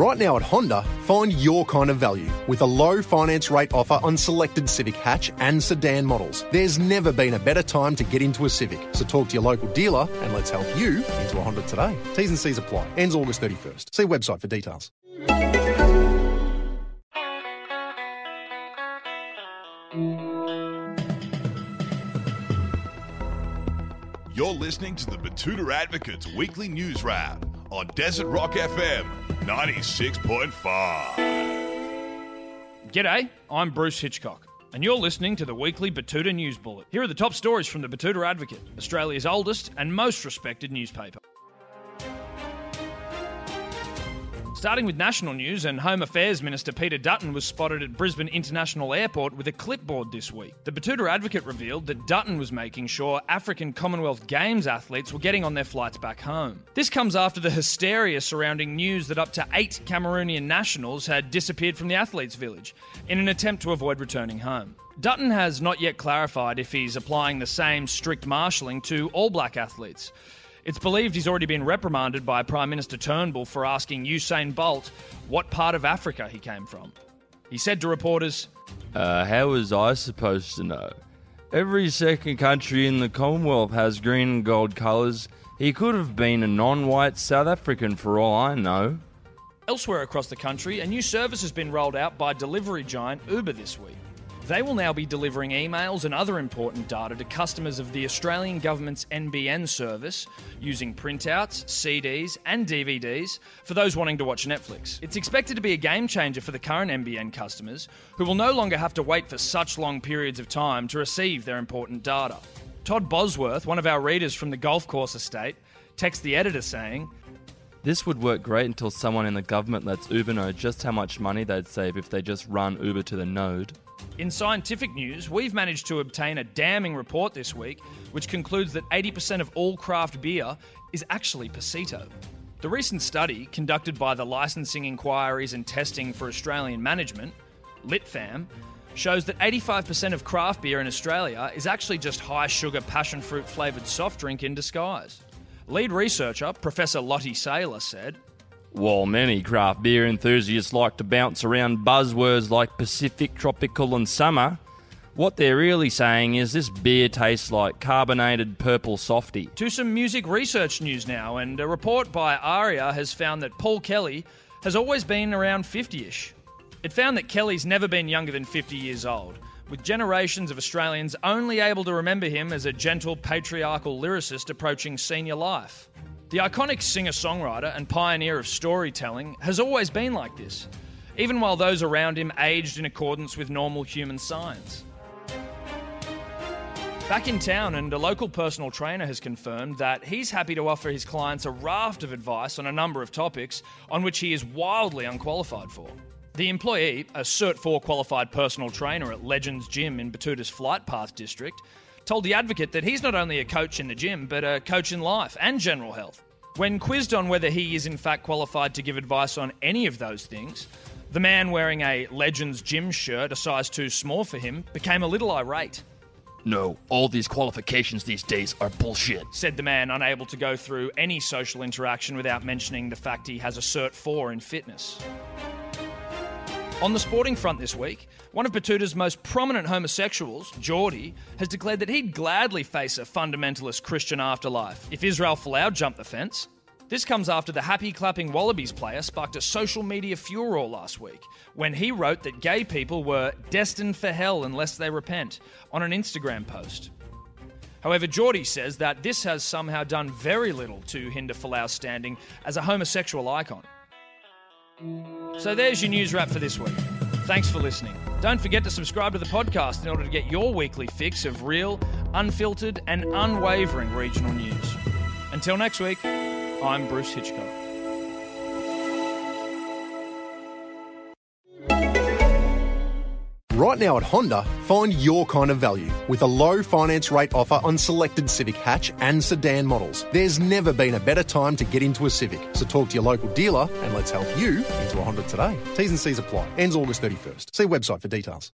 Right now at Honda, find your kind of value with a low finance rate offer on selected Civic hatch and sedan models. There's never been a better time to get into a Civic, so talk to your local dealer and let's help you into a Honda today. T's and C's apply. Ends August 31st. See website for details. You're listening to the Betoota Advocates Weekly News Wrap on Desert Rock FM 96.5. G'day, I'm Bruce Hitchcock, and you're listening to the weekly Betoota News Bullet. Here are the top stories from the Betoota Advocate, Australia's oldest and most respected newspaper. Starting with national news, and Home Affairs Minister Peter Dutton was spotted at Brisbane International Airport with a clipboard this week. The Betoota Advocate revealed that Dutton was making sure African Commonwealth Games athletes were getting on their flights back home. This comes after the hysteria surrounding news that up to eight Cameroonian nationals had disappeared from the athletes' village in an attempt to avoid returning home. Dutton has not yet clarified if he's applying the same strict marshalling to all black athletes. It's believed he's already been reprimanded by Prime Minister Turnbull for asking Usain Bolt what part of Africa he came from. He said to reporters, Uh, how was I supposed to know? Every second country in the Commonwealth has green and gold colours. He could have been a non white South African for all I know. Elsewhere across the country, a new service has been rolled out by delivery giant Uber this week. They will now be delivering emails and other important data to customers of the Australian Government's NBN service using printouts, CDs, and DVDs for those wanting to watch Netflix. It's expected to be a game changer for the current NBN customers who will no longer have to wait for such long periods of time to receive their important data. Todd Bosworth, one of our readers from the golf course estate, texts the editor saying, This would work great until someone in the government lets Uber know just how much money they'd save if they just run Uber to the node. In scientific news, we've managed to obtain a damning report this week which concludes that 80% of all craft beer is actually Passiona. The recent study, conducted by the Licensing Inquiries and Testing for Australian Management, LitFam, shows that 85% of craft beer in Australia is actually just high sugar passion fruit flavoured soft drink in disguise. Lead researcher, Professor Lottie Saylor, said, While many craft beer enthusiasts like to bounce around buzzwords like Pacific, tropical, and summer, what they're really saying is this beer tastes like carbonated purple softy. To some music research news now, and a report by ARIA has found that Paul Kelly has always been around 50 ish. It found that Kelly's never been younger than 50 years old, with generations of Australians only able to remember him as a gentle patriarchal lyricist approaching senior life. The iconic singer songwriter and pioneer of storytelling has always been like this, even while those around him aged in accordance with normal human signs. Back in town, and a local personal trainer has confirmed that he's happy to offer his clients a raft of advice on a number of topics on which he is wildly unqualified for. The employee, a Cert 4 qualified personal trainer at Legends Gym in Betoota's Flight Path district, told the advocate that he's not only a coach in the gym, but a coach in life and general health. When quizzed on whether he is in fact qualified to give advice on any of those things, the man wearing a Legends Gym shirt, a size too small for him, became a little irate. No, all these qualifications these days are bullshit. said the man, unable to go through any social interaction without mentioning the fact he has a Cert 4 in fitness. On the sporting front this week, one of Betoota's most prominent homosexuals, Geordie, has declared that he'd gladly face a fundamentalist Christian afterlife if Israel Folau jumped the fence. This comes after the happy clapping Wallabies player sparked a social media furor last week when he wrote that gay people were destined for hell unless they repent on an Instagram post. However, Geordie says that this has somehow done very little to hinder Folau's standing as a homosexual icon. So there's your news wrap for this week. Thanks for listening. Don't forget to subscribe to the podcast in order to get your weekly fix of real, unfiltered, and unwavering regional news. Until next week, I'm Bruce Hitchcock. Right now at Honda, find your kind of value with a low finance rate offer on selected Civic hatch and sedan models. There's never been a better time to get into a Civic, so talk to your local dealer and let's help you into a Honda today. T's and C's apply. Ends August 31st. See website for details.